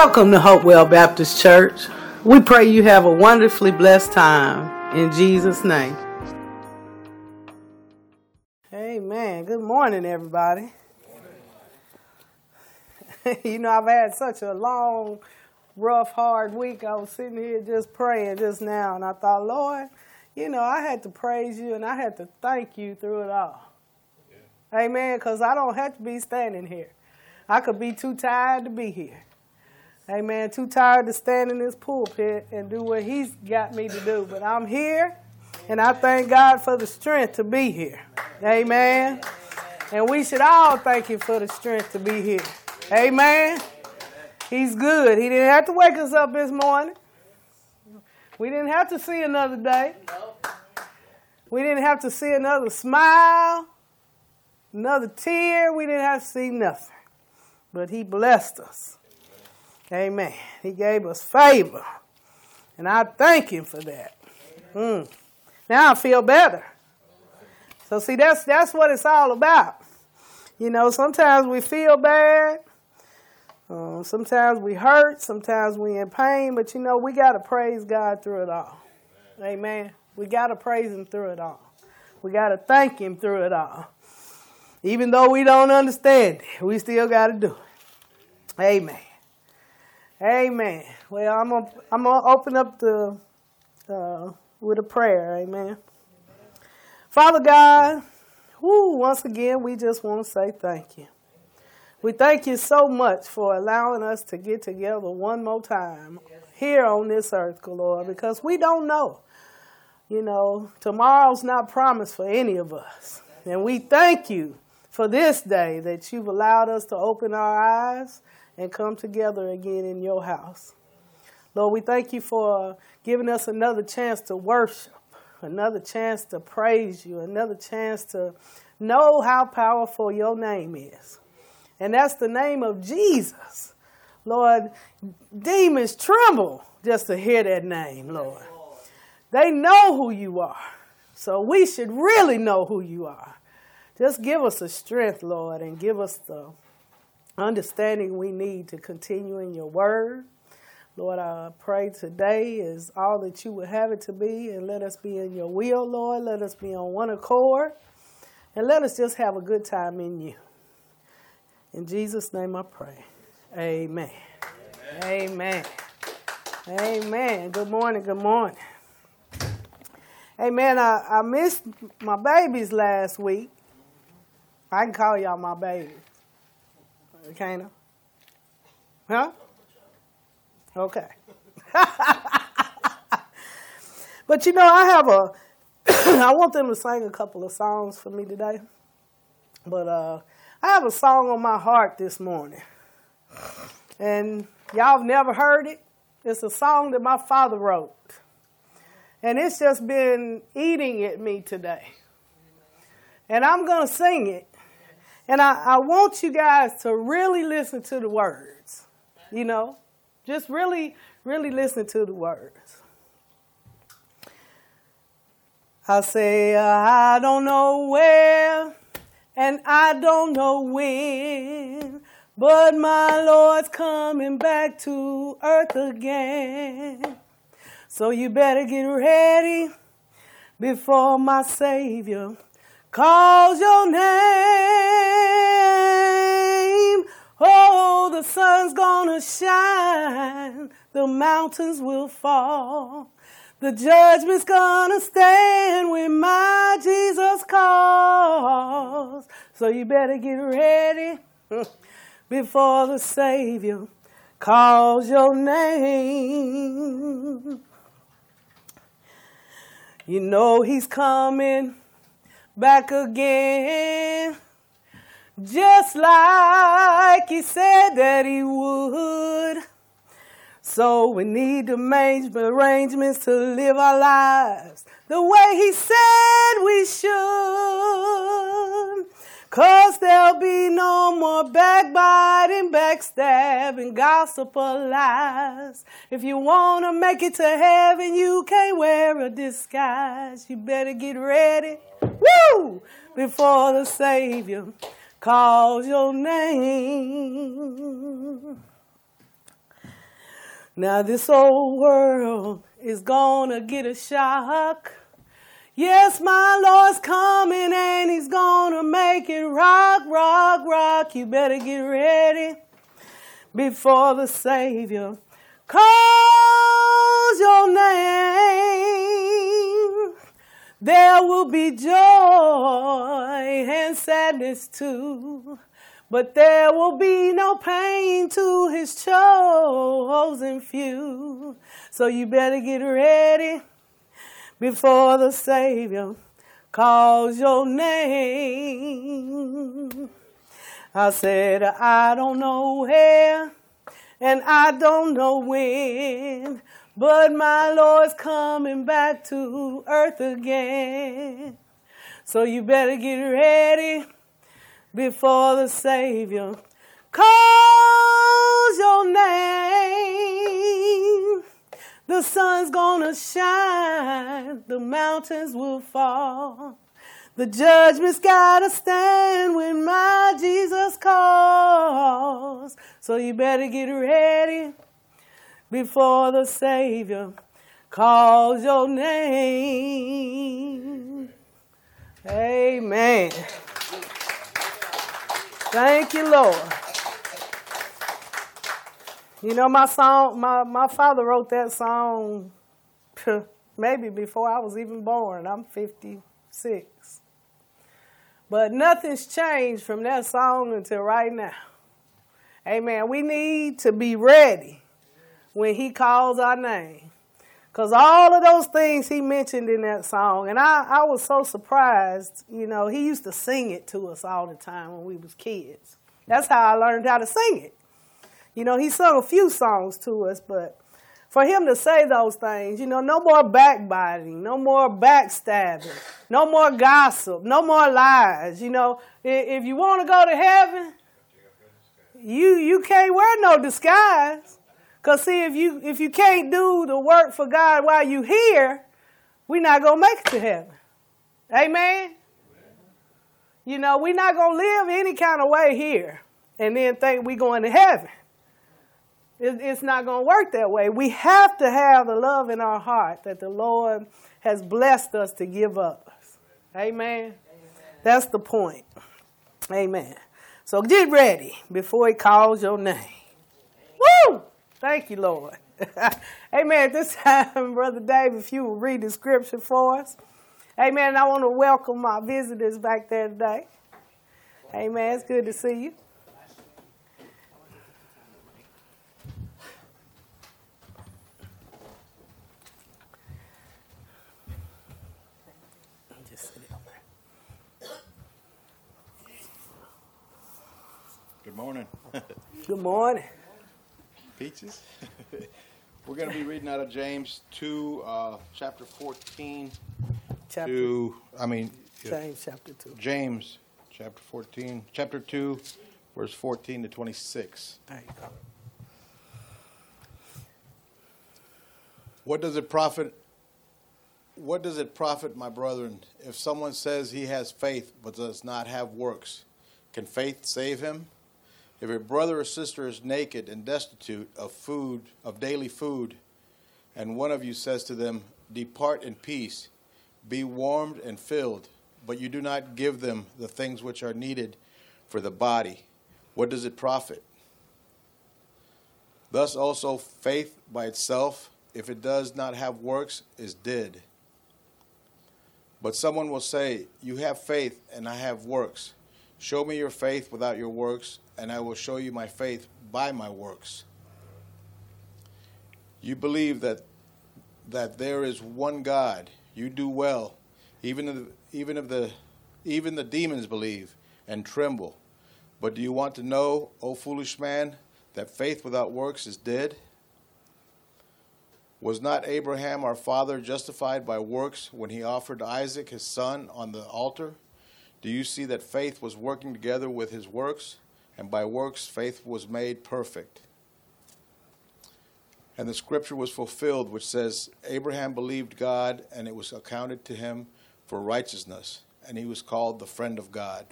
Welcome to Hopewell Baptist Church. We pray you have a wonderfully blessed time in Jesus' name. Amen. Good morning, everybody. you know, I've had such a long, rough, hard week. I was sitting here just praying just now, and I thought, Lord, you know, I had to praise you and I had to thank you through it all. Yeah. Amen. Because I don't have to be standing here. I could be too tired to be here. Amen. Too tired to stand in this pulpit and do what He's got me to do. But I'm here, and I thank God for the strength to be here. Amen. And we should all thank Him for the strength to be here. Amen. He's good. He didn't have to wake us up this morning. We didn't have to see another day. We didn't have to see another smile, another tear. We didn't have to see nothing. But He blessed us. Amen. He gave us favor. And I thank him for that. Mm. Now I feel better. So see that's that's what it's all about. You know, sometimes we feel bad. Um, sometimes we hurt. Sometimes we in pain. But you know, we got to praise God through it all. Amen. We got to praise Him through it all. We got to thank Him through it all. Even though we don't understand it, we still got to do it. Amen. Amen. Well, I'm gonna I'm gonna open up the uh, with a prayer. Amen. Father God, whoo, once again we just want to say thank you. We thank you so much for allowing us to get together one more time here on this earth, Lord, because we don't know. You know, tomorrow's not promised for any of us. And we thank you for this day that you've allowed us to open our eyes and come together again in your house. Lord, we thank you for giving us another chance to worship, another chance to praise you, another chance to know how powerful your name is. And that's the name of Jesus. Lord, demons tremble just to hear that name, Lord. They know who you are. So we should really know who you are. Just give us the strength, Lord, and give us the understanding we need to continue in your word. Lord, I pray today is all that you would have it to be, and let us be in your will, Lord. Let us be on one accord, and let us just have a good time in you. In Jesus' name I pray. Amen. Amen. Amen. Amen. Good morning. Good morning. Man, I, I missed my babies last week. I can call y'all my babies. Cana? Huh? Okay. but you know, I have a, I want them to sing a couple of songs for me today. But uh, I have a song on my heart this morning. And y'all have never heard it. It's a song that my father wrote. And it's just been eating at me today. And I'm going to sing it. And I, I want you guys to really listen to the words, you know, just really, really listen to the words. I say, I don't know where and I don't know when, but my Lord's coming back to earth again. So you better get ready before my Savior calls your name. Oh, the sun's gonna shine, the mountains will fall. The judgment's gonna stand when my Jesus calls. So you better get ready hmm, before the Savior calls your name. You know he's coming back again. Just like he said that he would. So we need to make arrangements to live our lives the way he said we should. Cause there'll be no more backbiting, backstabbing, gossip or lies. If you wanna make it to heaven, you can't wear a disguise. You better get ready, woo, before the Savior calls your name. Now this old world is gonna get a shock. Yes, my Lord's coming and he's gonna make it rock, rock, rock. You better get ready before the Savior calls your name. There will be joy and sadness too. But there will be no pain to his chosen few. So you better get ready before the Savior calls your name. I said, I don't know where and I don't know when, but my Lord's coming back to earth again. So you better get ready before the Savior calls your name. The sun's gonna shine, the mountains will fall. The judgment's gotta stand when my Jesus calls. So you better get ready before the Savior calls your name. Amen. Thank you, Lord. You know, my song, my, my father wrote that song maybe before I was even born. I'm 56. But nothing's changed from that song until right now. Amen. We need to be ready when he calls our name. Because all of those things he mentioned in that song, and I, I was so surprised, you know, he used to sing it to us all the time when we was kids. That's how I learned how to sing it. You know, he sung a few songs to us, but for him to say those things, you know, no more backbiting, no more backstabbing, no more gossip, no more lies. You know, if you want to go to heaven, you you can't wear no disguise. Cause see, if you if you can't do the work for God while you here, we're not gonna make it to heaven. Amen. You know, we're not gonna live any kind of way here and then think we're going to heaven. It, it's not gonna work that way. We have to have the love in our heart that the Lord has blessed us to give up. Amen. Amen. That's the point. Amen. So get ready before he calls your name. Thank you, Lord. Amen. This time, Brother Dave, if you will read the scripture for us. Amen. I want to welcome my visitors back there today. Amen. It's good to see you. Good morning. Good morning peaches. We're going to be reading out of James 2, uh, chapter 14 chapter, to, I mean, James chapter 2. James chapter 14, chapter 2, verse 14 to 26. There you go. What does it profit? What does it profit, my brethren, if someone says he has faith but does not have works? Can faith save him? If a brother or sister is naked and destitute of food, of daily food, and one of you says to them, Depart in peace, be warmed and filled, but you do not give them the things which are needed for the body, what does it profit? Thus also faith by itself, if it does not have works, is dead. But someone will say, You have faith, and I have works. Show me your faith without your works, and I will show you my faith by my works. You believe that that there is one God. You do well. Even if, even if the even the demons believe and tremble. But do you want to know, O foolish man, that faith without works is dead? Was not Abraham our father justified by works when he offered Isaac his son on the altar? Do you see that faith was working together with his works? And by works faith was made perfect. And the scripture was fulfilled, which says, Abraham believed God, and it was accounted to him for righteousness, and he was called the friend of God.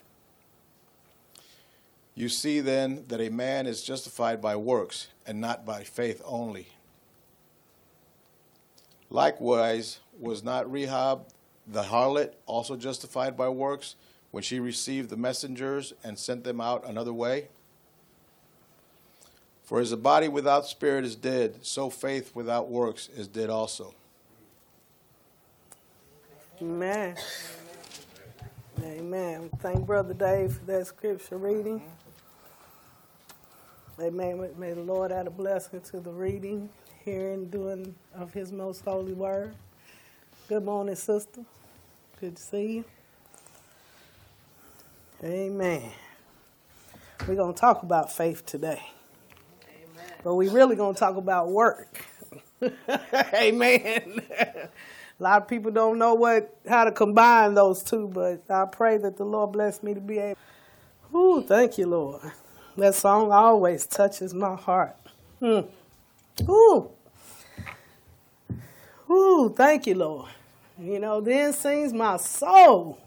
You see then that a man is justified by works, and not by faith only. Likewise, was not Rahab the harlot also justified by works when she received the messengers and sent them out another way? For as a body without spirit is dead, so faith without works is dead also. Amen. Amen. Thank Brother Dave for that scripture reading. Amen. May the Lord add a blessing to the reading, hearing, doing of His most holy word. Good morning, sister. Good to see you. Amen. We're going to talk about faith today. Amen. But we're really going to talk about work. Amen. A lot of people don't know what how to combine those two, but I pray that the Lord bless me to be able. Ooh, thank you, Lord. That song always touches my heart. Hmm. Ooh. Ooh, thank you, Lord. You know, then sings my soul,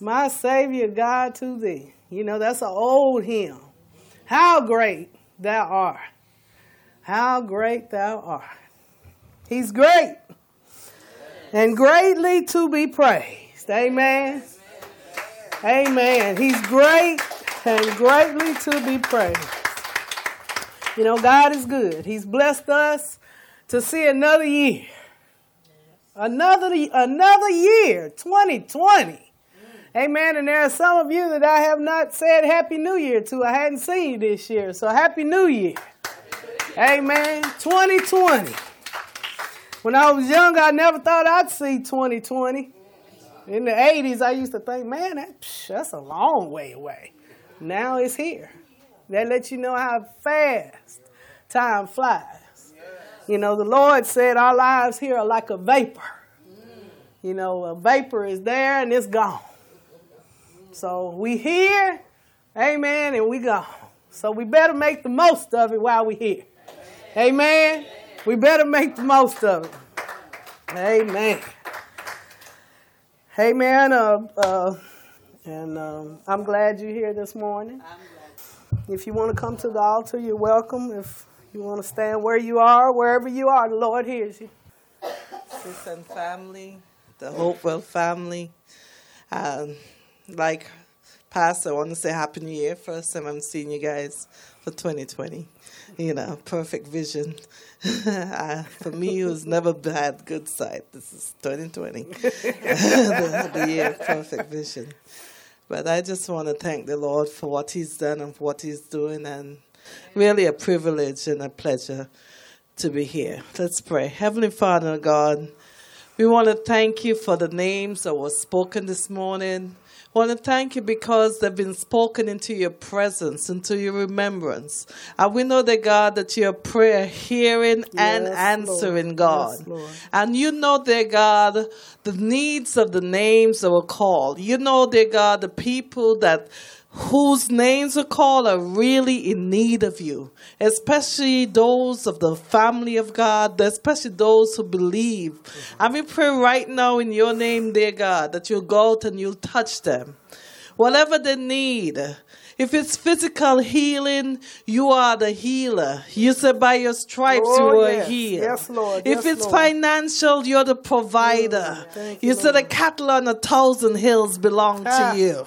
my Savior God to thee. You know, that's an old hymn. How great thou art. How great thou art. He's great and greatly to be praised. Amen. Amen. He's great and greatly to be praised. You know, God is good. He's blessed us to see another year. Another another year, 2020. Amen. And there are some of you that I have not said Happy New Year to. I hadn't seen you this year. So Happy New Year. Amen. 2020. When I was young, I never thought I'd see 2020. In the 80s, I used to think, man, that, that's a long way away. Now it's here. That lets you know how fast time flies. You know, the Lord said our lives here are like a vapor. You know, a vapor is there and it's gone. So we here, amen, and we gone. So we better make the most of it while we here. Amen. We better make the most of it. Amen. Amen. Uh, uh, and um, I'm glad you're here this morning. If you want to come to the altar, you're welcome. If you want to stand where you are, wherever you are, the Lord hears you. Sis and family, the Hopewell family. Um, like Pastor, I want to say Happy New Year. First time I'm seeing you guys for 2020. You know, perfect vision. uh, for me, who's never had good sight, this is 2020. the, the year of perfect vision. But I just want to thank the Lord for what He's done and what He's doing, and really a privilege and a pleasure to be here. Let's pray. Heavenly Father God, we want to thank you for the names that were spoken this morning. I want to thank you because they've been spoken into your presence, into your remembrance. And we know that God that you're prayer hearing yes, and answering, Lord. God. Yes, and you know, dear God, the needs of the names that were called. You know, dear God, the people that whose names are called are really in need of you, especially those of the family of God, especially those who believe. Mm-hmm. And we pray right now in your name, dear God, that you'll go out and you'll touch them. Whatever they need, if it's physical healing, you are the healer. You said by your stripes oh, you are yes. healed. Yes, Lord. If yes, it's Lord. financial, you're the provider. Mm, you, you said the cattle on a thousand hills belong ah. to you.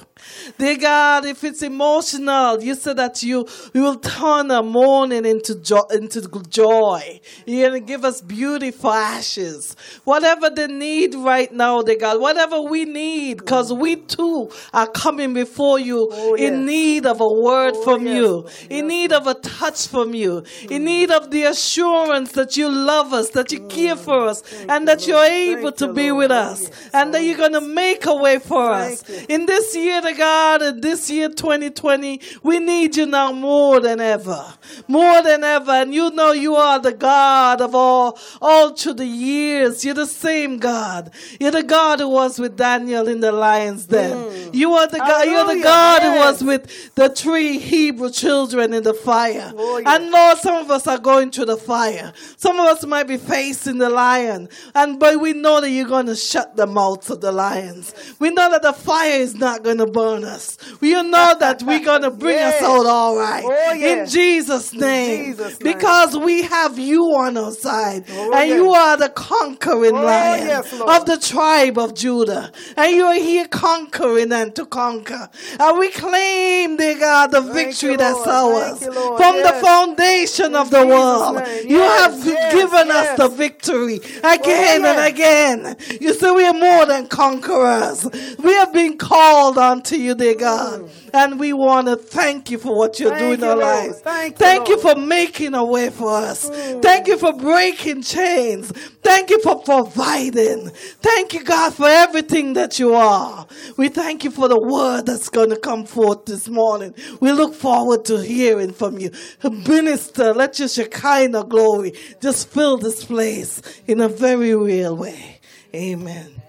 Dear God, if it's emotional, you said that you, you will turn a mourning into, jo- into joy. You're going to give us beauty for ashes. Whatever they need right now, dear God, whatever we need, because we too are coming before you oh, in yes. need of a word oh, from yes. you, in yes. need of a touch from you, mm. in need of the assurance that you love us, that you mm. care for us, Thank and that you, are able Thank to be Lord. with us, and that you're going to make a way for Thank us. You. In this year, God, in this year 2020, we need you now more than ever. More than ever. And you know you are the God of all, all through the years. You're the same God. You're the God who was with Daniel in the lion's den. Mm. You are the God, you're the God yes. who was with the three Hebrew children in the fire. Oh, yes. And Lord, some of us are going through the fire. Some of us might be facing the lion. And but we know that you're going to shut the mouths of the lions. We know that the fire is not going to burn us. We know that we're going to bring Yes. us out all right. Oh, In. Jesus' name. Jesus' name. Because we have you on our side. Oh, and yes. you are the conquering Oh, lion yes, of the tribe of Judah. And you are here conquering and to conquer. And we claim, dear God, the Thank victory you, that's ours. You. From the Yes. foundation of the Jesus' world. You have yes, given yes. us the victory again Oh, and again. You see, we are more than conquerors. We have been called unto you, dear God. Mm. And we want to thank you for what you're doing in our lives. Thank you, Thank you Lord. for making a way for us. Mm. Thank you for breaking chains. Thank you for providing. Thank you, God, for everything that you are. We thank you for the word that's going to come forth this morning. We look forward to hearing from you. Minister, let your Shekinah glory just fill this place in a very real way. Amen.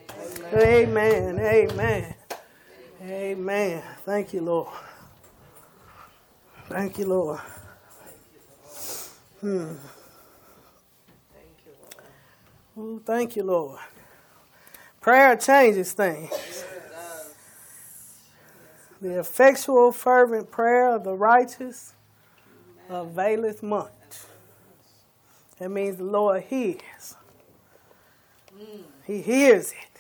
Amen. Amen. Amen. Thank you, Lord. Thank you, Lord. Hmm. Ooh, thank you, Lord. Prayer changes things. The effectual, fervent prayer of the righteous availeth much. That means the Lord hears. He hears it.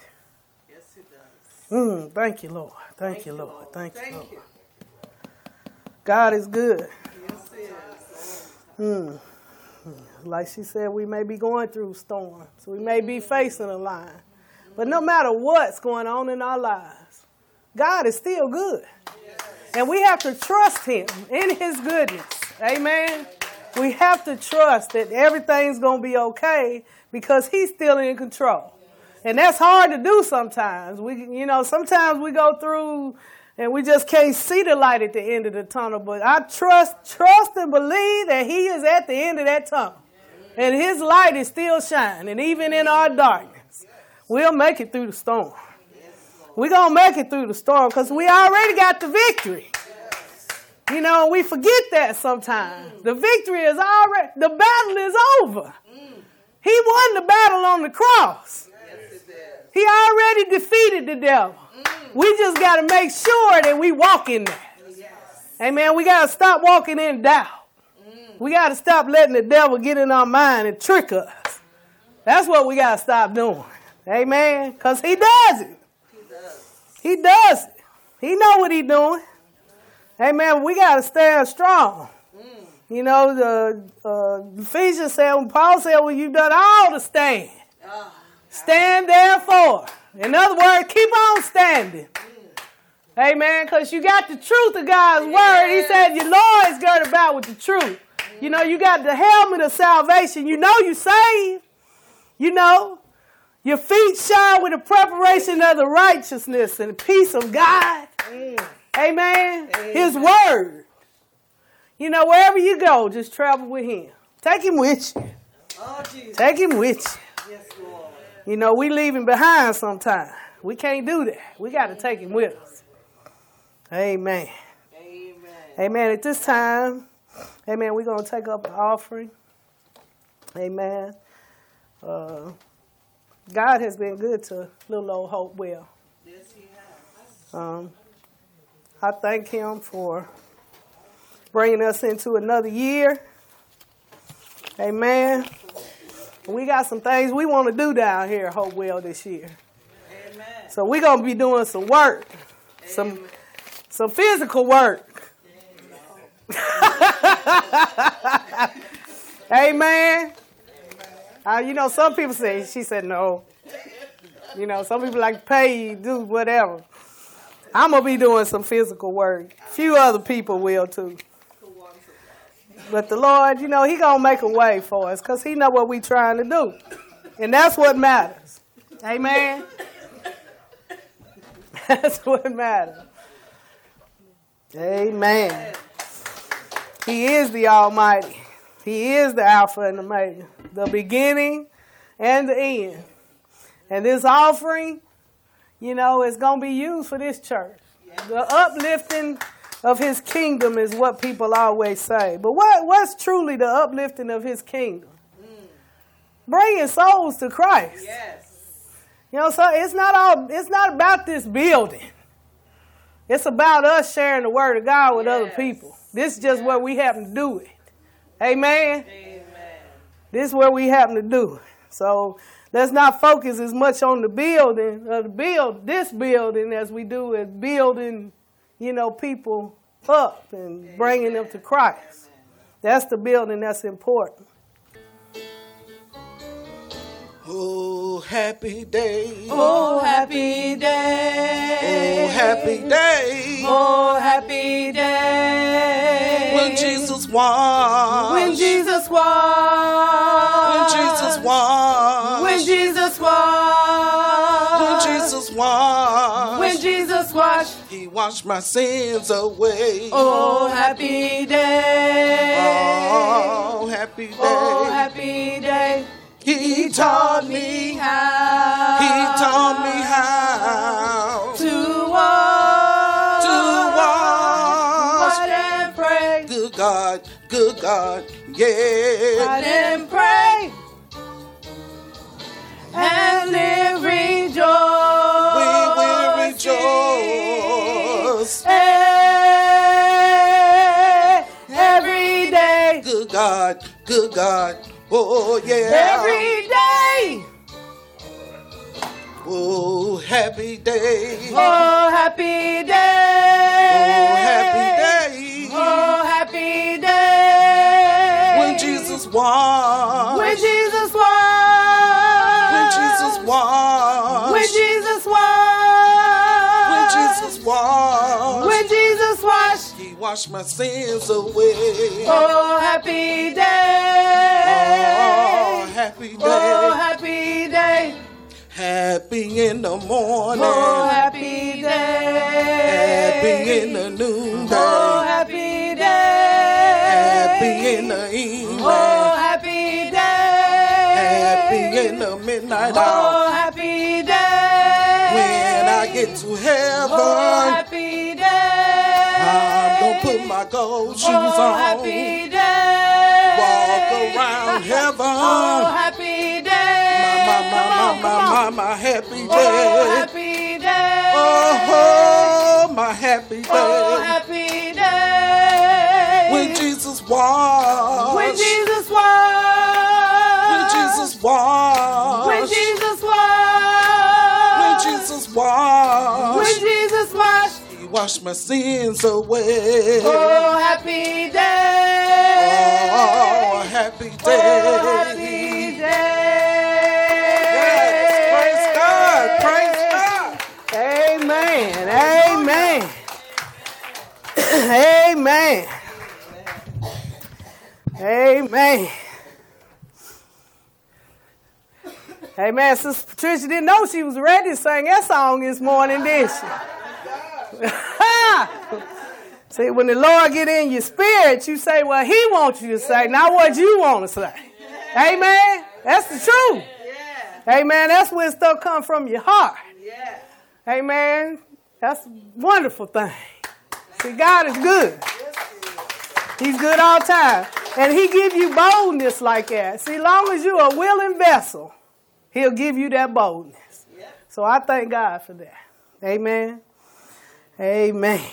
Yes. Mm, thank you, Lord. Thank, you, Lord. Thank, you, Lord. God is good. Yes, is. Mm. Like she said, we may be going through storms. We may be facing a line. But no matter what's going on in our lives, God is still good. And we have to trust Him in His goodness. Amen. We have to trust that everything's going to be okay because He's still in control. And that's hard to do sometimes. We, you know, sometimes we go through and we just can't see the light at the end of the tunnel. But I trust, trust and believe that He is at the end of that tunnel. And His light is still shining, even in our darkness. We'll make it through the storm. We're going to make it through the storm because we already got the victory. You know, we forget that sometimes. The victory is already, the battle is over. He won the battle on the cross. He already defeated the devil. We just got to make sure that we walk in that. Amen. We got to stop walking in doubt. We got to stop letting the devil get in our mind and trick us. That's what we got to stop doing. Amen. Because he does it. He does he it. He know what he doing. Amen. We got to stand strong. You know, the uh, Ephesians said, when Paul said, well, you've done all to stand. Stand therefore. In other words, keep on standing. Amen. Because you got the truth of God's word. He said, your Lord is girded about with the truth. You know, you got the helmet of salvation. You know you saved. You know, your feet shine with the preparation of the righteousness and the peace of God. Amen. His word. You know, wherever you go, just travel with him. Take him with you. Oh, Jesus. Take him with you. Yes, Lord. You know, we leave him behind sometimes. We can't do that. We got to take him with us. Amen. Amen. Amen. At this time, amen, we're going to take up an offering. Amen. Uh, God has been good to little old Hopewell. Yes, He has. Um, I thank Him for bringing us into another year. Amen. We got some things we want to do down here at Hopewell this year. Amen. So we're going to be doing some work, some some physical work. Amen. Uh, you know, some people say, she said no. You know, some people like pay you, do whatever. I'm going to be doing some physical work. A few other people will too. But the Lord, you know, He to make a way for us because He know what we trying to do. And that's what matters. Amen. That's what matters. Amen. He is the Almighty. He is the Alpha and the Omega, the beginning and the end. And this offering, you know, is going to be used for this church. The uplifting of His kingdom is what people always say. But what, what's truly the uplifting of His kingdom? Bringing souls to Christ. Yes. You know, so it's not all it's not about this building. It's about us sharing the word of God with other people. This is just where we happen to do it. Amen. Amen. This is where we happen to do it. So let's not focus as much on the building of the build this building as we do as building, you know, people up and bringing them to Christ. That's the building that's important. Oh, happy day. Oh, happy day. Oh, happy day. Oh, happy day. When Jesus washed. When Jesus washed. Washed my sins away. Oh, happy day. Oh, happy oh, day. Oh, happy day. He taught me. how. He taught me how to walk. to wash. But and pray. Good God, good God, yeah. But and pray. And live rejoice. Eh, Every day. Good God, good God, oh yeah. Every day. Oh, happy day. Oh, happy day. Oh, happy day. Oh, happy day. When Jesus washed. Washed my sins away. Oh, happy day. Oh, happy day. Oh, happy day. Happy in the morning. Oh, happy day. Happy in the noonday. Oh, happy day. Happy in the evening. Oh, happy day. Happy in the midnight oh, hour. Oh, happy day. When I get to heaven, gonna put my gold shoes Oh, on. happy day. Walk around heaven. Oh, happy day. My, my, my, my, my, my, happy Oh, day. happy day. Oh, my happy day. Oh, day. happy day. When Jesus washed. When Jesus washed. When Jesus washed. Washed my sins away. Oh, happy day. Oh, happy oh, day. Oh, happy day. Yes, praise God. Praise God. Amen. Amen. Amen. Amen. Hey man, Sister Patricia didn't know she was ready to sing that song this morning, did she? See, when the Lord get in your spirit, you say what He wants you to say, not what you want to say. Amen. That's the truth. Amen. That's where stuff come from your heart. Amen. That's a wonderful thing. See, God is good. He's good all the time. And he give you boldness like that. See, long as you're a willing vessel, he'll give you that boldness. So I thank God for that. Amen. Amen.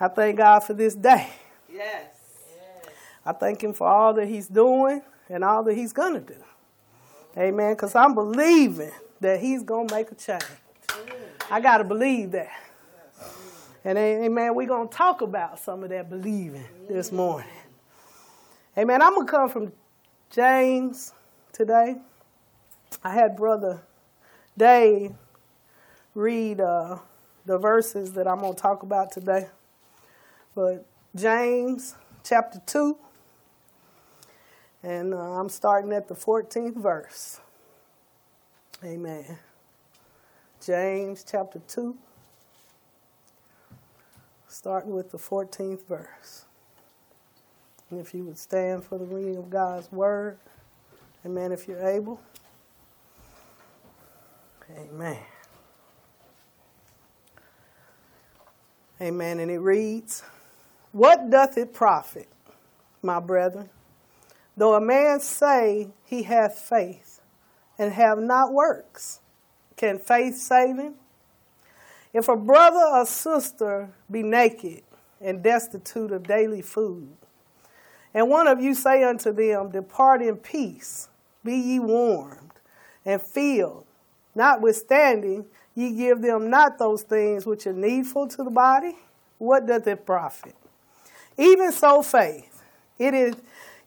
I thank God for this day. Yes. I thank him for all that he's doing and all that he's going to do. Amen. Because I'm believing that he's going to make a change. I got to believe that. And amen, we're going to talk about some of that believing this morning. Amen. I'm going to come from James today. I had Brother Dave read uh, the verses that I'm going to talk about today. But James chapter 2, and uh, I'm starting at the 14th verse. Amen. James chapter 2, starting with the 14th verse. And if you would stand for the reading of God's word, amen, if you're able. Amen. Amen. And it reads, What doth it profit, my brethren, though a man say he hath faith and have not works? Can faith save him? If a brother or sister be naked and destitute of daily food, and one of you say unto them, Depart in peace, be ye warmed and filled, notwithstanding ye give them not those things which are needful to the body, what doth it profit? Even so, faith, it is,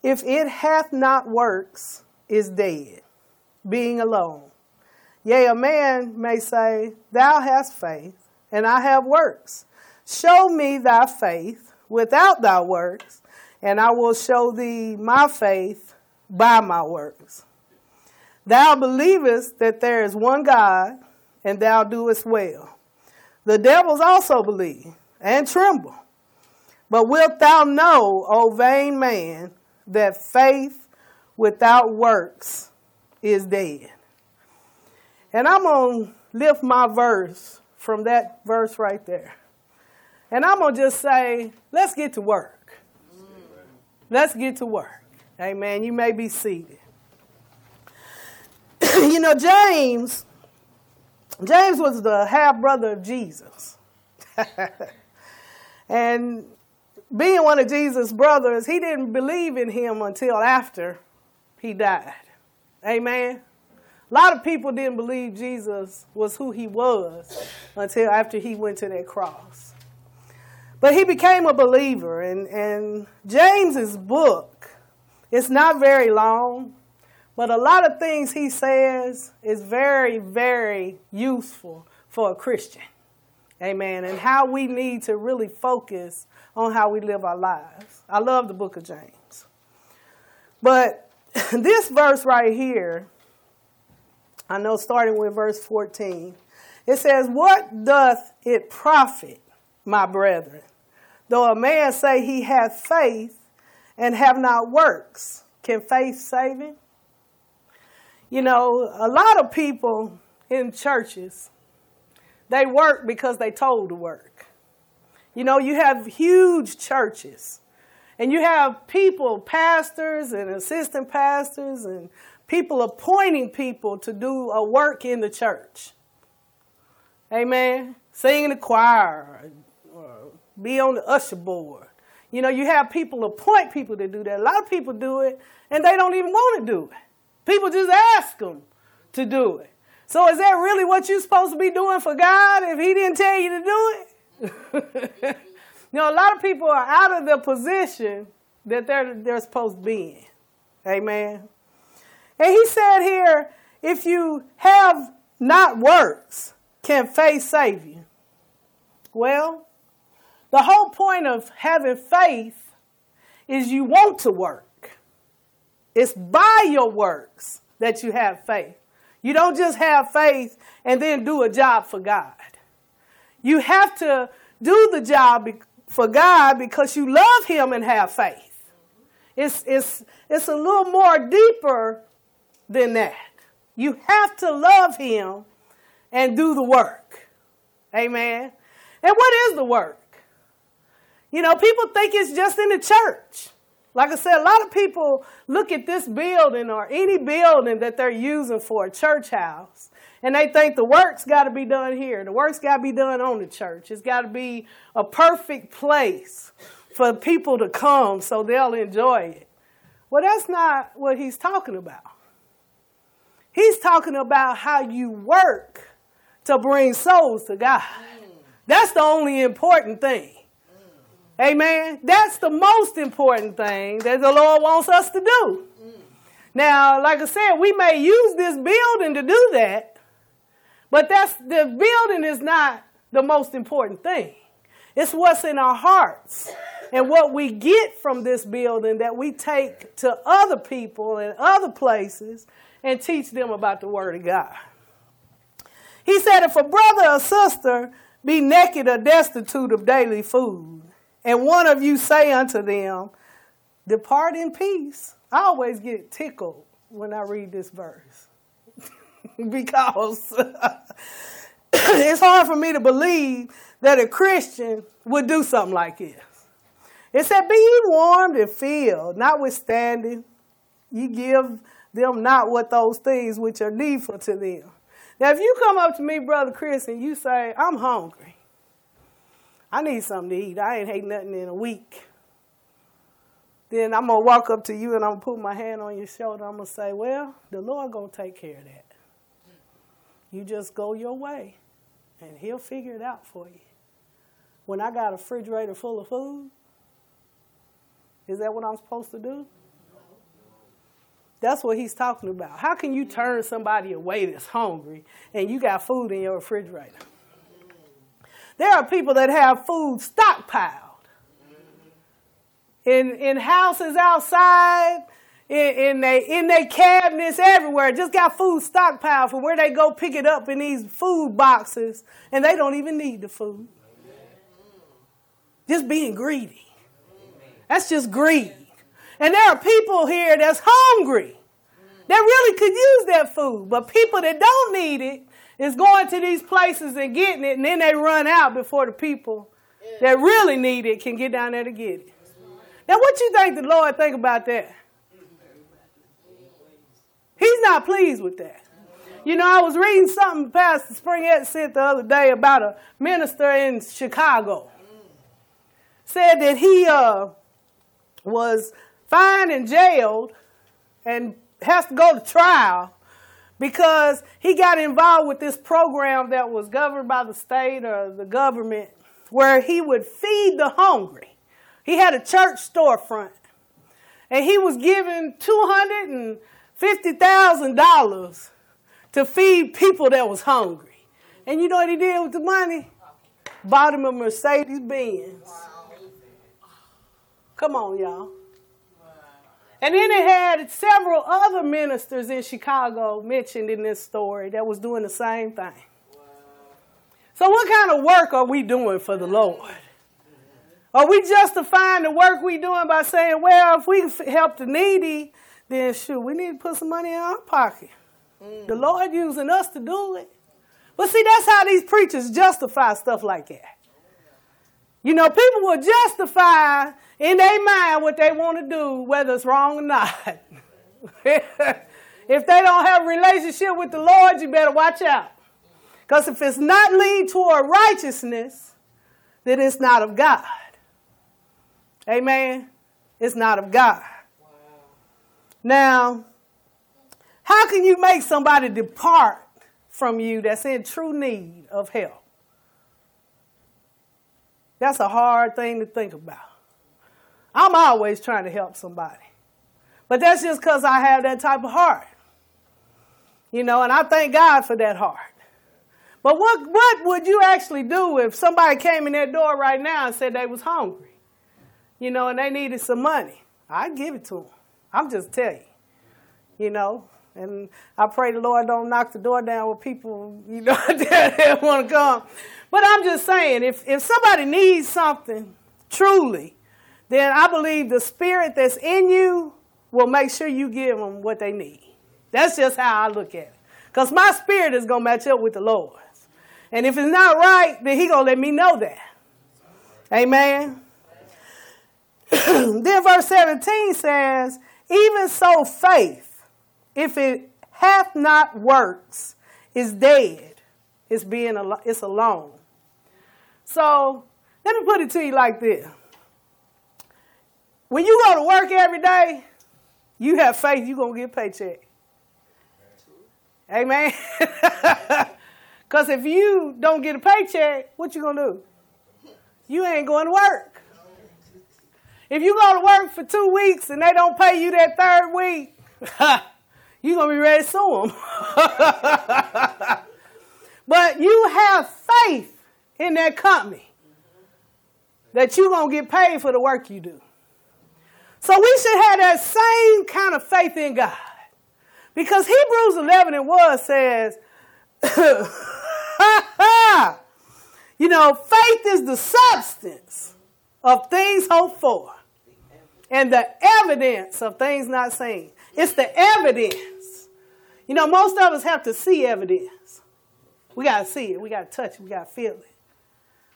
if it hath not works, is dead, being alone. Yea, a man may say, Thou hast faith, and I have works. Show me thy faith without thy works, and I will show thee my faith by my works. Thou believest that there is one God, and thou doest well. The devils also believe and tremble. But wilt thou know, O vain man, that faith without works is dead? And I'm going to lift my verse from that verse right there. And I'm going to just say, let's get to work. Let's get to work. Amen. You may be seated. you know, James, James was the half brother of Jesus. and being one of Jesus' brothers, he didn't believe in him until after he died. Amen. A lot of people didn't believe Jesus was who he was until after he went to that cross. But he became a believer, and, and James's book, it's not very long, but a lot of things he says is very, very useful for a Christian. Amen. And how we need to really focus on how we live our lives. I love the book of James. But this verse right here, I know starting with verse 14, it says, What doth it profit, my brethren, though a man say he hath faith and have not works? Can faith save him? You know, a lot of people in churches, they work because they told to work. You know, you have huge churches and you have people, pastors and assistant pastors and people appointing people to do a work in the church. Amen. Sing in the choir, or be on the usher board. You know, you have people appoint people to do that. A lot of people do it and they don't even want to do it. People just ask them to do it. So is that really what you're supposed to be doing for God if He didn't tell you to do it? you know, a lot of people are out of the position that they're they're supposed to be in. Amen. And he said here, if you have not works, can faith save you? Well, the whole point of having faith is you want to work. It's by your works that you have faith. You don't just have faith and then do a job for God. You have to do the job for God because you love Him and have faith. It's, it's, it's a little more deeper than that. You have to love Him and do the work. Amen. And what is the work? You know, people think it's just in the church. Like I said, a lot of people look at this building or any building that they're using for a church house and they think the work's got to be done here. The work's got to be done on the church. It's got to be a perfect place for people to come so they'll enjoy it. Well, that's not what he's talking about. He's talking about how you work to bring souls to God. Mm. That's the only important thing. Amen. That's the most important thing that the Lord wants us to do. Now, like I said, we may use this building to do that, but that's the building is not the most important thing. It's what's in our hearts and what we get from this building that we take to other people and other places and teach them about the Word of God. He said, if a brother or sister be naked or destitute of daily food, and one of you say unto them, Depart in peace. I always get tickled when I read this verse because it's hard for me to believe that a Christian would do something like this. It said, Be warmed and filled, notwithstanding, ye give them not what those things which are needful to them. Now, if you come up to me, Brother Chris, and you say, I'm hungry, I need something to eat, I ain't ate nothing in a week, then I'm going to walk up to you and I'm going to put my hand on your shoulder. I'm going to say, Well, the Lord going to take care of that. You just go your way, and He'll figure it out for you. When I got a refrigerator full of food, is that what I'm supposed to do? That's what he's talking about. How can you turn somebody away that's hungry and you got food in your refrigerator? There are people that have food stockpiled in, in houses outside, in, in their in they cabinets everywhere. Just got food stockpiled for where they go pick it up in these food boxes, and they don't even need the food. Just being greedy. That's just greed. And there are people here that's hungry that really could use that food. But people that don't need it is going to these places and getting it, and then they run out before the people that really need it can get down there to get it. Now, what you think the Lord think about that? He's not pleased with that. You know, I was reading something Pastor Springett said the other day about a minister in Chicago. Said that he uh, was fined and jailed and has to go to trial because he got involved with this program that was governed by the state or the government where he would feed the hungry. He had a church storefront and he was given $250,000 to feed people that was hungry. And you know what he did with the money? Bought him a Mercedes Benz. Come on, y'all. And then it had several other ministers in Chicago mentioned in this story that was doing the same thing. So, what kind of work are we doing for the Lord? Are we justifying the work we doing by saying, well, if we can help the needy, then shoot, we need to put some money in our pocket. Mm. The Lord using us to do it. But see, that's how these preachers justify stuff like that. You know, people will justify in their mind what they want to do, whether it's wrong or not. if they don't have a relationship with the Lord, you better watch out. Because if it's not lead toward righteousness, then it's not of God. Amen. It's not of God. Wow. Now, how can you make somebody depart from you that's in true need of help? That's a hard thing to think about. I'm always trying to help somebody. But that's just because I have that type of heart. You know, and I thank God for that heart. But what, what would you actually do if somebody came in that door right now and said they was hungry? You know, and they needed some money. I'd give it to them. I'm just telling you. You know, and I pray the Lord don't knock the door down with people, you know, that want to come. But I'm just saying, if, if somebody needs something truly, then I believe the spirit that's in you will make sure you give them what they need. That's just how I look at it. Because my spirit is going to match up with the Lord's. And if it's not right, then He going to let me know that. Amen. then verse 17 says, Even so, faith, if it hath not works, is dead. It's being it's alone. So let me put it to you like this. When you go to work every day, you have faith you're going to get a paycheck. Amen. Because if you don't get a paycheck, what you going to do? You ain't going to work. If you go to work for two weeks and they don't pay you that third week, you're going to be ready to sue them. but you have faith in that company that you're going to get paid for the work you do. So we should have that same kind of faith in God. Because Hebrews 11 and 1 says, you know, faith is the substance of things hoped for and the evidence of things not seen. It's the evidence. You know, most of us have to see evidence. We got to see it, we got to touch it, we got to feel it.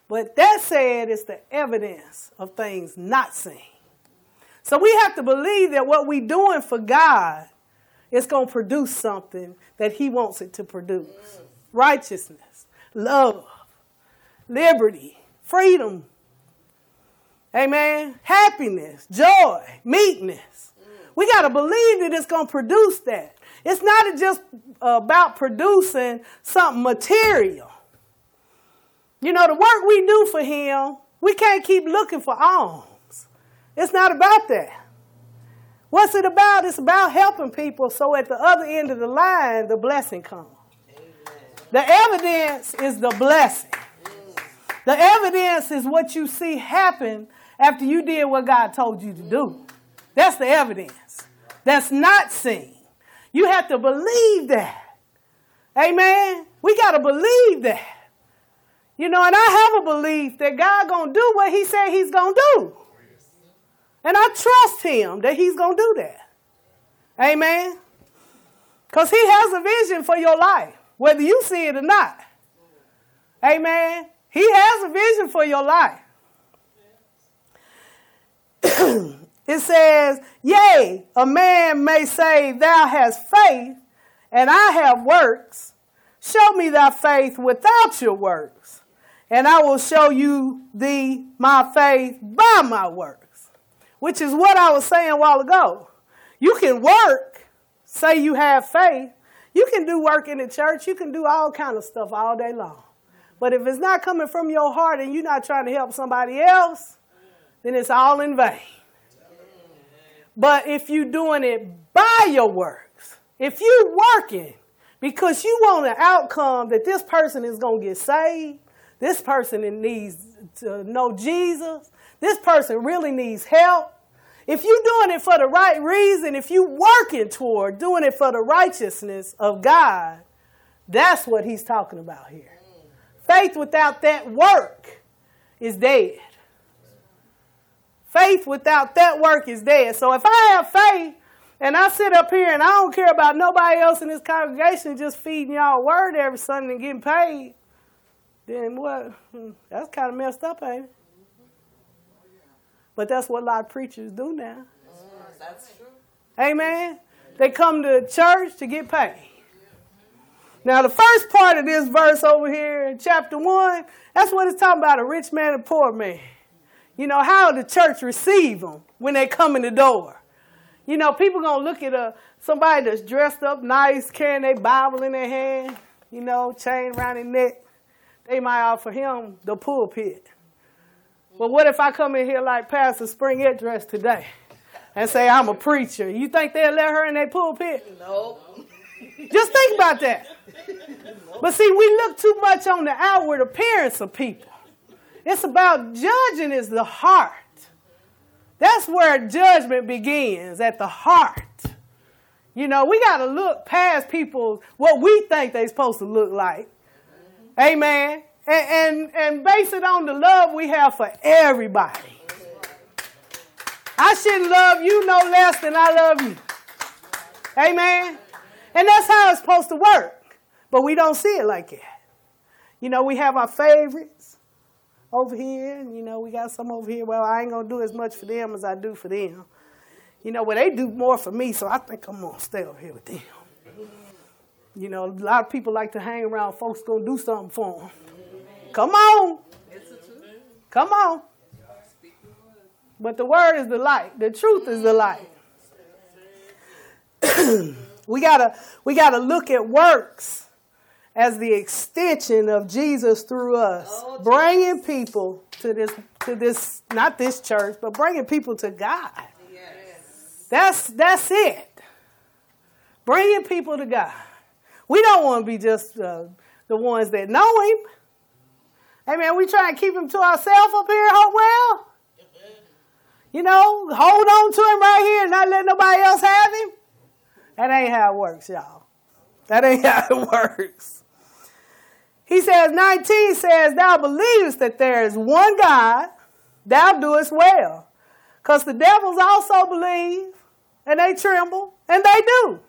But that said, it's the evidence of things not seen. So we have to believe that what we're doing for God is going to produce something that He wants it to produce. righteousness, love, liberty, freedom. Amen. Happiness, joy, meekness. We got to believe that it's going to produce that. It's not just about producing something material. You know, the work we do for Him, we can't keep looking for alms. It's not about that. What's it about? It's about helping people so at the other end of the line, the blessing comes. The evidence is the blessing. The evidence is what you see happen after you did what God told you to do. That's the evidence. That's not seen. You have to believe that. Amen. We got to believe that. You know, and I have a belief that God going to do what he said he's going to do. And I trust him that he's going to do that. Amen. Because he has a vision for your life, whether you see it or not. Amen. He has a vision for your life. it says, Yea, a man may say, Thou hast faith, and I have works. Show me thy faith without your works, and I will show you thee my faith by my works. Which is what I was saying a while ago. You can work, say you have faith. You can do work in the church. You can do all kind of stuff all day long. But if it's not coming from your heart and you're not trying to help somebody else, then it's all in vain. But if you're doing it by your works, if you're working because you want an outcome that this person is going to get saved, this person needs to know Jesus, this person really needs help. If you're doing it for the right reason, if you're working toward doing it for the righteousness of God, that's what he's talking about here. Faith without that work is dead. Faith without that work is dead. So if I have faith and I sit up here and I don't care about nobody else in this congregation just feeding y'all word every Sunday and getting paid, then what? Hmm, that's kind of messed up, ain't it? But that's what a lot of preachers do now. Mm, that's true. Amen. They come to church to get paid. Now, the first part of this verse over here in chapter 1, that's what it's talking about a rich man and poor man. You know, how the church receive them when they come in the door. You know, people going to look at a, somebody that's dressed up nice, carrying their Bible in their hand, you know, chain around their neck. They might offer him the pulpit. But what if I come in here like Pastor Springett dressed today and say I'm a preacher? You think they'll let her in their pulpit? No. Just think about that. But see, we look too much on the outward appearance of people. It's about judging is the heart. That's where judgment begins, at the heart. You know, we got to look past people, what we think they're supposed to look like. Amen. And, and, and base it on the love we have for everybody. I shouldn't love you no less than I love you. Amen. And that's how it's supposed to work. But we don't see it like that. You know, we have our favorites over here, and you know, we got some over here. Well, I ain't gonna do as much for them as I do for them. You know, well, they do more for me, so I think I'm gonna stay over here with them. You know, a lot of people like to hang around folks gonna do something for them. Come on. Come on. But the word is the light. The truth is the light. we gotta we gotta look at works as the extension of Jesus through us, bringing people to this to this not this church, but bringing people to God. That's that's it. Bringing people to God. We don't want to be just uh, the ones that know Him. Hey man, we try and keep Him to ourselves up here, Hopewell. You know, hold on to Him right here and not let nobody else have Him. That ain't how it works, y'all. That ain't how it works. He says, 19 says, Thou believest that there is one God, thou doest well. Because the devils also believe, and they tremble, and they do.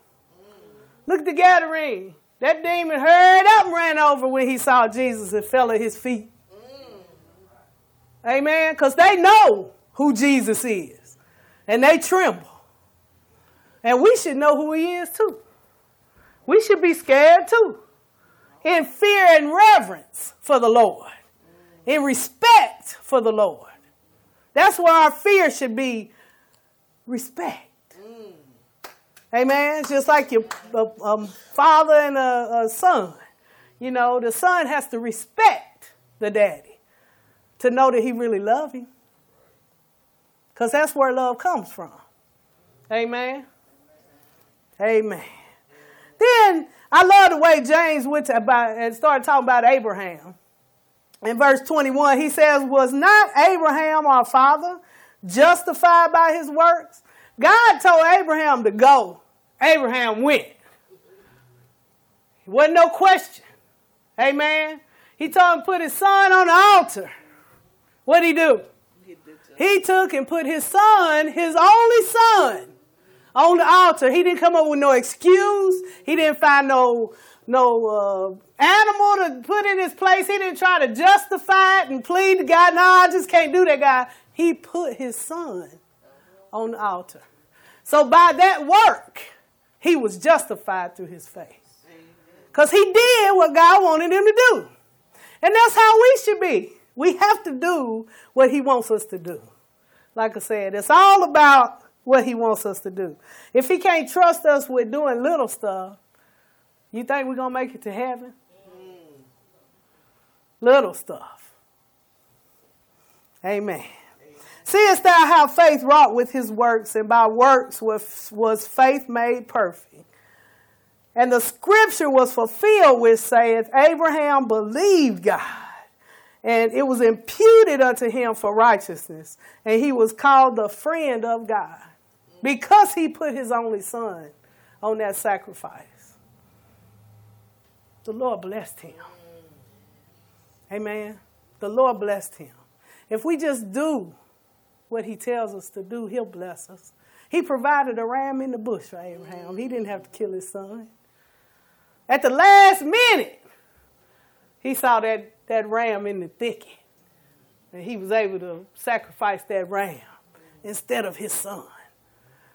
Look at the Gadarene. That demon hurried up and ran over when he saw Jesus and fell at his feet. Mm. Amen. Because they know who Jesus is. And they tremble. And we should know who he is too. We should be scared too. in fear and reverence for the Lord, in respect for the Lord. That's where our fear should be respect. Amen. It's just like your um, father and a, a son. You know, the son has to respect the daddy to know that he really loves him. Because that's where love comes from. Amen. Amen. Then I love the way James went to about and started talking about Abraham. In verse 21, he says, Was not Abraham our father justified by his works? God told Abraham to go. Abraham went. It wasn't no question. Amen. He told him to put his son on the altar. What did he do? He took and put his son, his only son, on the altar. He didn't come up with no excuse. He didn't find no no uh, animal to put in his place. He didn't try to justify it and plead to God. No, I just can't do that, God. He put his son on the altar. So by that work, he was justified through his faith. Because he did what God wanted him to do. And that's how we should be. We have to do what he wants us to do. Like I said, it's all about what he wants us to do. If he can't trust us with doing little stuff, you think we're going to make it to heaven? Little stuff. Amen. Seest thou how faith wrought with his works, and by works was, was faith made perfect? And the scripture was fulfilled, which saith, Abraham believed God, and it was imputed unto him for righteousness, and he was called the friend of God because he put his only son on that sacrifice. The Lord blessed him. Amen. The Lord blessed him. If we just do what he tells us to do, he'll bless us. He provided a ram in the bush for Abraham. He didn't have to kill his son. At the last minute, he saw that, that ram in the thicket. And he was able to sacrifice that ram instead of his son.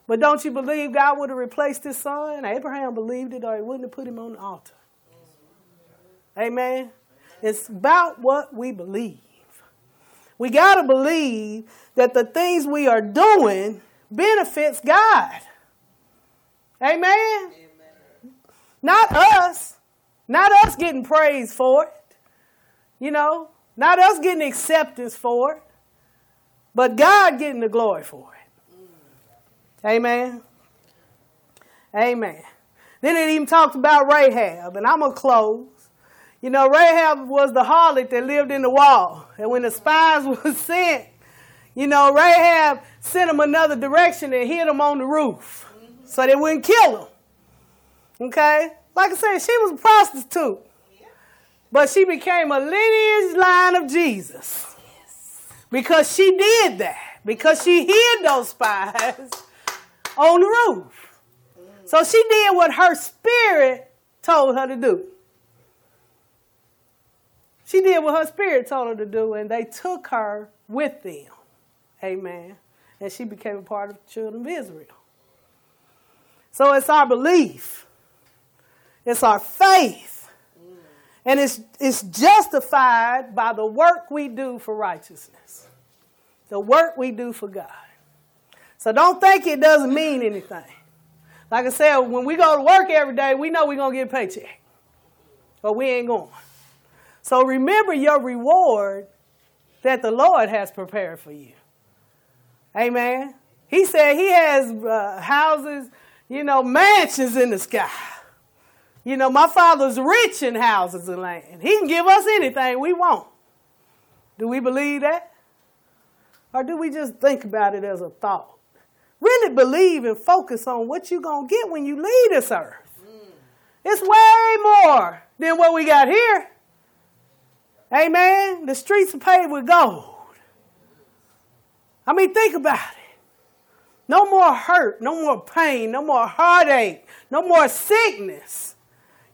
But don't you believe God would have replaced his son? Abraham believed it or he wouldn't have put him on the altar. Amen. It's about what we believe. We got to believe that the things we are doing benefits God. Amen. Amen. Not us. Not us getting praise for it. You know, not us getting acceptance for it, but God getting the glory for it. Mm. Amen. Amen. Then it even talked about Rahab, and I'm going to close. You know, Rahab was the harlot that lived in the wall. And when the spies were sent, you know, Rahab sent them another direction and hid them on the roof so they wouldn't kill them. Okay? Like I said, she was a prostitute. But she became a lineage line of Jesus. Because she did that. Because she hid those spies on the roof. So she did what her spirit told her to do. She did what her spirit told her to do, and they took her with them. Amen. And she became a part of the children of Israel. So it's our belief, it's our faith, and it's, it's justified by the work we do for righteousness, the work we do for God. So don't think it doesn't mean anything. Like I said, when we go to work every day, we know we're going to get a paycheck, but we ain't going. So remember your reward that the Lord has prepared for you. Amen. He said he has uh, houses, you know, mansions in the sky. You know, my father's rich in houses and land. He can give us anything we want. Do we believe that? Or do we just think about it as a thought? Really believe and focus on what you're going to get when you leave this earth. Mm. It's way more than what we got here. Amen. The streets are paved with gold. I mean, think about it. No more hurt, no more pain, no more heartache, no more sickness.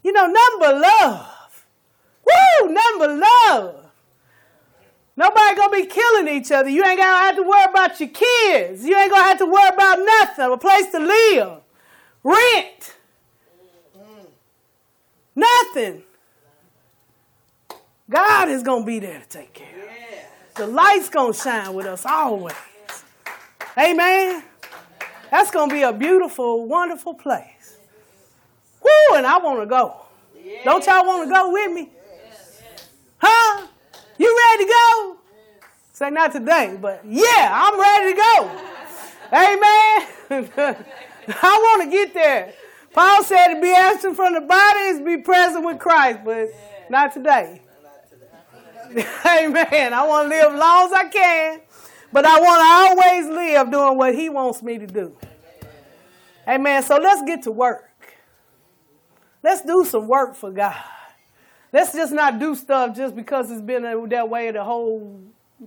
You know, nothing but love. Woo, nothing but love. Nobody gonna be killing each other. You ain't gonna have to worry about your kids. You ain't gonna have to worry about nothing. A place to live, rent, nothing. God is going to be there to take care of us. The light's going to shine with us always. Amen. That's going to be a beautiful, wonderful place. Woo, and I want to go. Don't y'all want to go with me? Huh? You ready to go? Say not today, but yeah, I'm ready to go. Amen. I want to get there. Paul said to be absent from the body is be present with Christ, but not today. Amen. I want to live as long as I can, but I want to always live doing what He wants me to do. Amen. So let's get to work. Let's do some work for God. Let's just not do stuff just because it's been that way the whole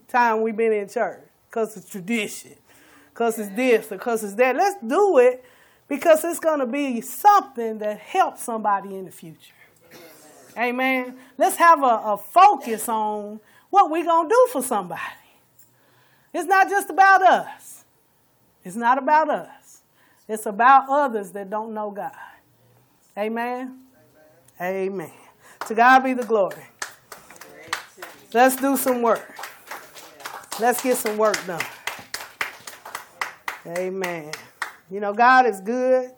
time we've been in church. Because it's tradition. Because it's this, because it's that. Let's do it because it's going to be something that helps somebody in the future. Amen. Let's have a, a focus on what we're going to do for somebody. It's not just about us. It's not about us. It's about others that don't know God. Amen. Amen. Amen. To God be the glory. Let's do some work. Let's get some work done. Amen. You know, God is good.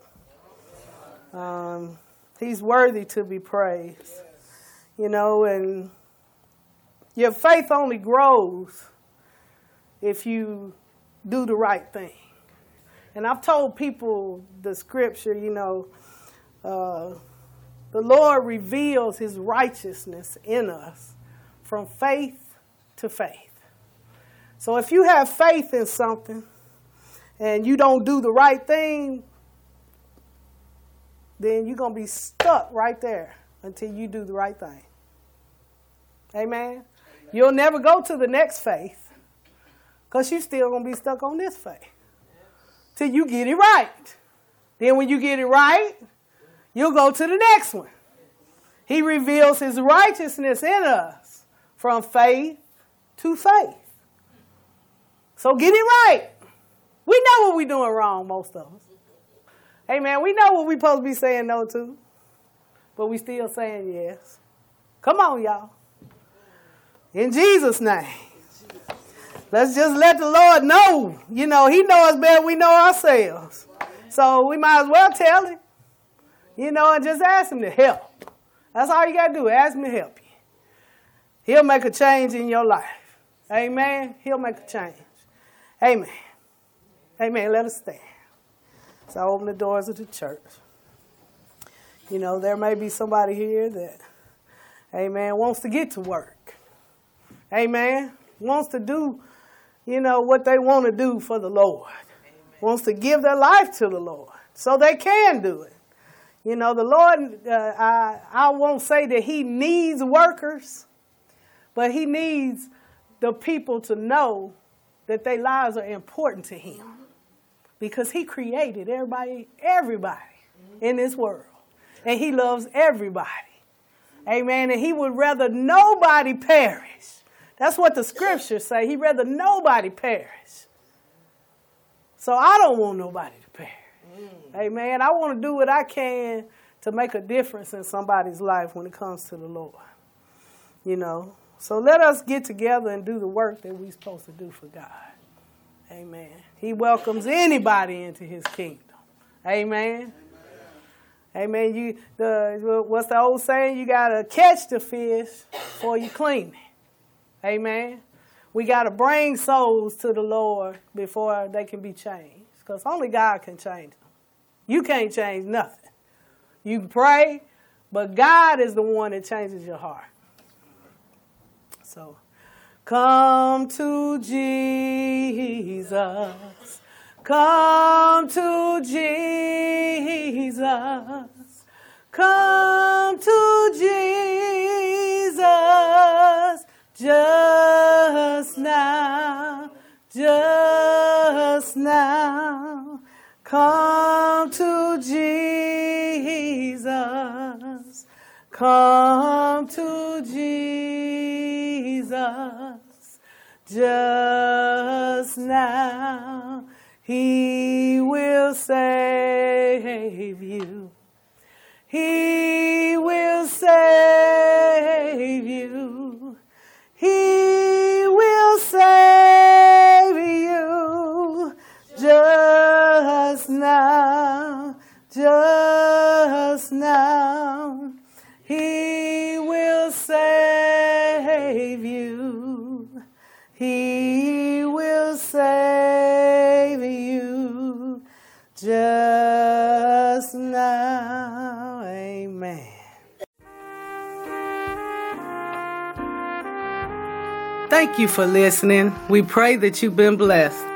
Um, he's worthy to be praised. You know, and your faith only grows if you do the right thing. And I've told people the scripture, you know, uh, the Lord reveals his righteousness in us from faith to faith. So if you have faith in something and you don't do the right thing, then you're going to be stuck right there until you do the right thing. Amen? Amen. You'll never go to the next faith because you're still going to be stuck on this faith till you get it right. Then when you get it right, you'll go to the next one. He reveals his righteousness in us from faith to faith. So get it right. We know what we're doing wrong, most of us. Man, we know what we're supposed to be saying no to, but we still saying yes. Come on, y'all. In Jesus' name. Let's just let the Lord know. You know, He knows better we know ourselves. So we might as well tell Him. You know, and just ask Him to help. That's all you got to do. Ask Him to help you. He'll make a change in your life. Amen. He'll make a change. Amen. Amen. Let us stand. So I open the doors of the church. You know, there may be somebody here that, amen, wants to get to work. Amen. Wants to do, you know, what they want to do for the Lord. Amen. Wants to give their life to the Lord so they can do it. You know, the Lord, uh, I, I won't say that He needs workers, but He needs the people to know that their lives are important to Him because He created everybody, everybody in this world. And He loves everybody. Amen. And He would rather nobody perish. That's what the scriptures say. He'd rather nobody perish. So I don't want nobody to perish. Mm. Amen. I want to do what I can to make a difference in somebody's life when it comes to the Lord. You know. So let us get together and do the work that we're supposed to do for God. Amen. He welcomes anybody into his kingdom. Amen. Amen. You the what's the old saying? You gotta catch the fish before you clean it. Amen. We gotta bring souls to the Lord before they can be changed. Because only God can change them. You can't change nothing. You pray, but God is the one that changes your heart. So Come to Jesus. Come to Jesus. Come to Jesus just now. Just now. Come to Jesus. Come to Jesus just now. He will save you. He will save you. He will save you just now, just now. He will save you. He will save just now. Amen. Thank you for listening. We pray that you've been blessed.